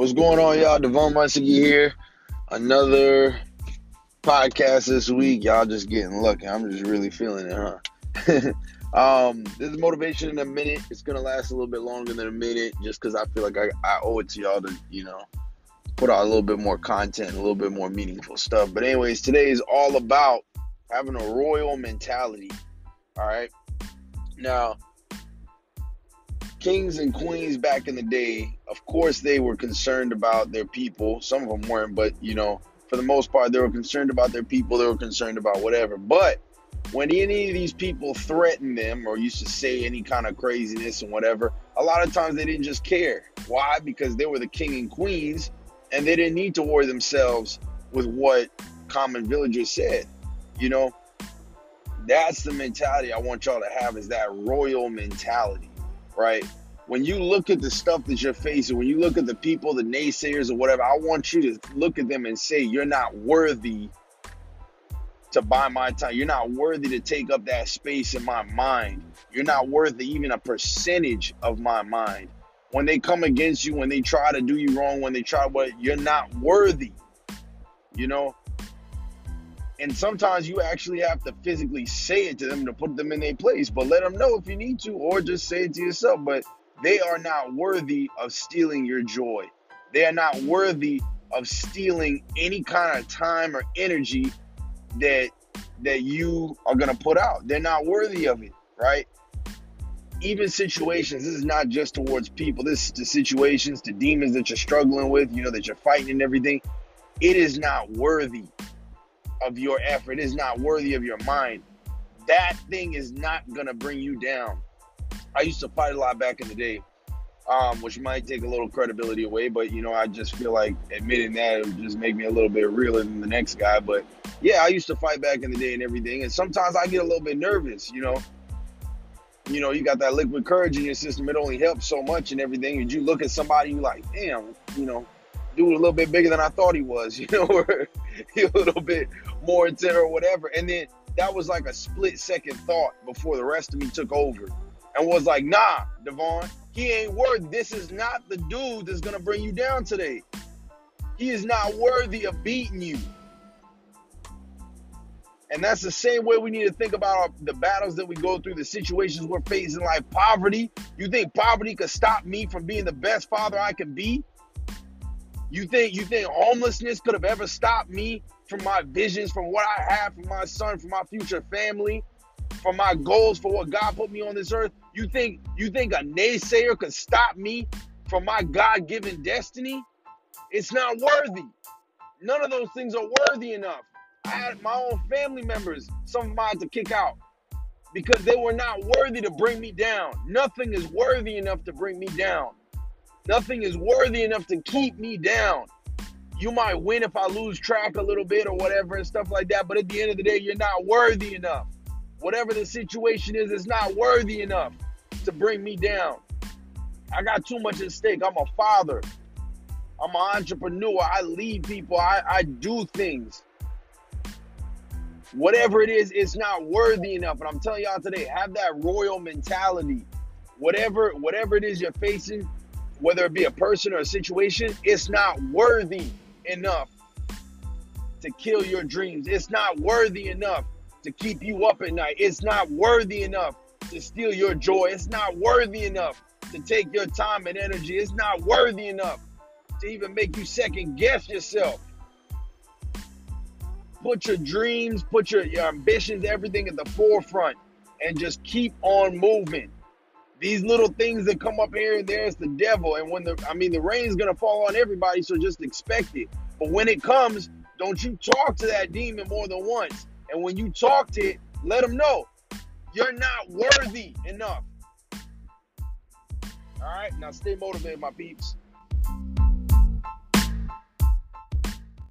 What's going on, y'all? Devon Muskie here. Another podcast this week. Y'all just getting lucky. I'm just really feeling it, huh? um, this is motivation in a minute. It's gonna last a little bit longer than a minute, just because I feel like I, I owe it to y'all to, you know, put out a little bit more content, a little bit more meaningful stuff. But anyways, today is all about having a royal mentality. All right. Now, kings and queens back in the day, of course, they were concerned about their people. Some of them weren't, but you know, for the most part, they were concerned about their people. They were concerned about whatever. But when any of these people threatened them or used to say any kind of craziness and whatever, a lot of times they didn't just care. Why? Because they were the king and queens and they didn't need to worry themselves with what common villagers said. You know, that's the mentality I want y'all to have is that royal mentality right? When you look at the stuff that you're facing, when you look at the people, the naysayers or whatever, I want you to look at them and say, you're not worthy to buy my time. You're not worthy to take up that space in my mind. You're not worthy even a percentage of my mind. When they come against you, when they try to do you wrong, when they try what you're not worthy. You know, and sometimes you actually have to physically say it to them to put them in their place, but let them know if you need to, or just say it to yourself. But they are not worthy of stealing your joy. They are not worthy of stealing any kind of time or energy that that you are gonna put out. They're not worthy of it, right? Even situations, this is not just towards people, this is to situations, to demons that you're struggling with, you know, that you're fighting and everything. It is not worthy of your effort, is not worthy of your mind, that thing is not gonna bring you down. I used to fight a lot back in the day, um, which might take a little credibility away, but you know, I just feel like admitting that would just make me a little bit realer than the next guy. But yeah, I used to fight back in the day and everything, and sometimes I get a little bit nervous, you know. You know, you got that liquid courage in your system, it only helps so much and everything. And you look at somebody, you like, damn, you know, dude a little bit bigger than I thought he was, you know, or he a little bit more intent or whatever. And then that was like a split second thought before the rest of me took over and was like, nah, Devon, he ain't worth this is not the dude that's gonna bring you down today. He is not worthy of beating you. And that's the same way we need to think about our, the battles that we go through, the situations we're facing, like poverty. You think poverty could stop me from being the best father I can be? You think you think homelessness could have ever stopped me from my visions, from what I have for my son, for my future family, for my goals, for what God put me on this earth? You think you think a naysayer could stop me from my God-given destiny? It's not worthy. None of those things are worthy enough. I had my own family members, some of mine to kick out because they were not worthy to bring me down. Nothing is worthy enough to bring me down. Nothing is worthy enough to keep me down. You might win if I lose track a little bit or whatever and stuff like that, but at the end of the day, you're not worthy enough. Whatever the situation is, it's not worthy enough to bring me down. I got too much at stake. I'm a father. I'm an entrepreneur. I lead people. I, I do things. Whatever it is, it's not worthy enough. And I'm telling y'all today, have that royal mentality. Whatever, whatever it is you're facing, whether it be a person or a situation, it's not worthy enough to kill your dreams. It's not worthy enough to keep you up at night. It's not worthy enough to steal your joy. It's not worthy enough to take your time and energy. It's not worthy enough to even make you second guess yourself. Put your dreams, put your, your ambitions, everything at the forefront, and just keep on moving. These little things that come up here and there, it's the devil. And when the, I mean, the rain's gonna fall on everybody, so just expect it. But when it comes, don't you talk to that demon more than once. And when you talk to it, let them know you're not worthy enough. All right, now stay motivated, my peeps.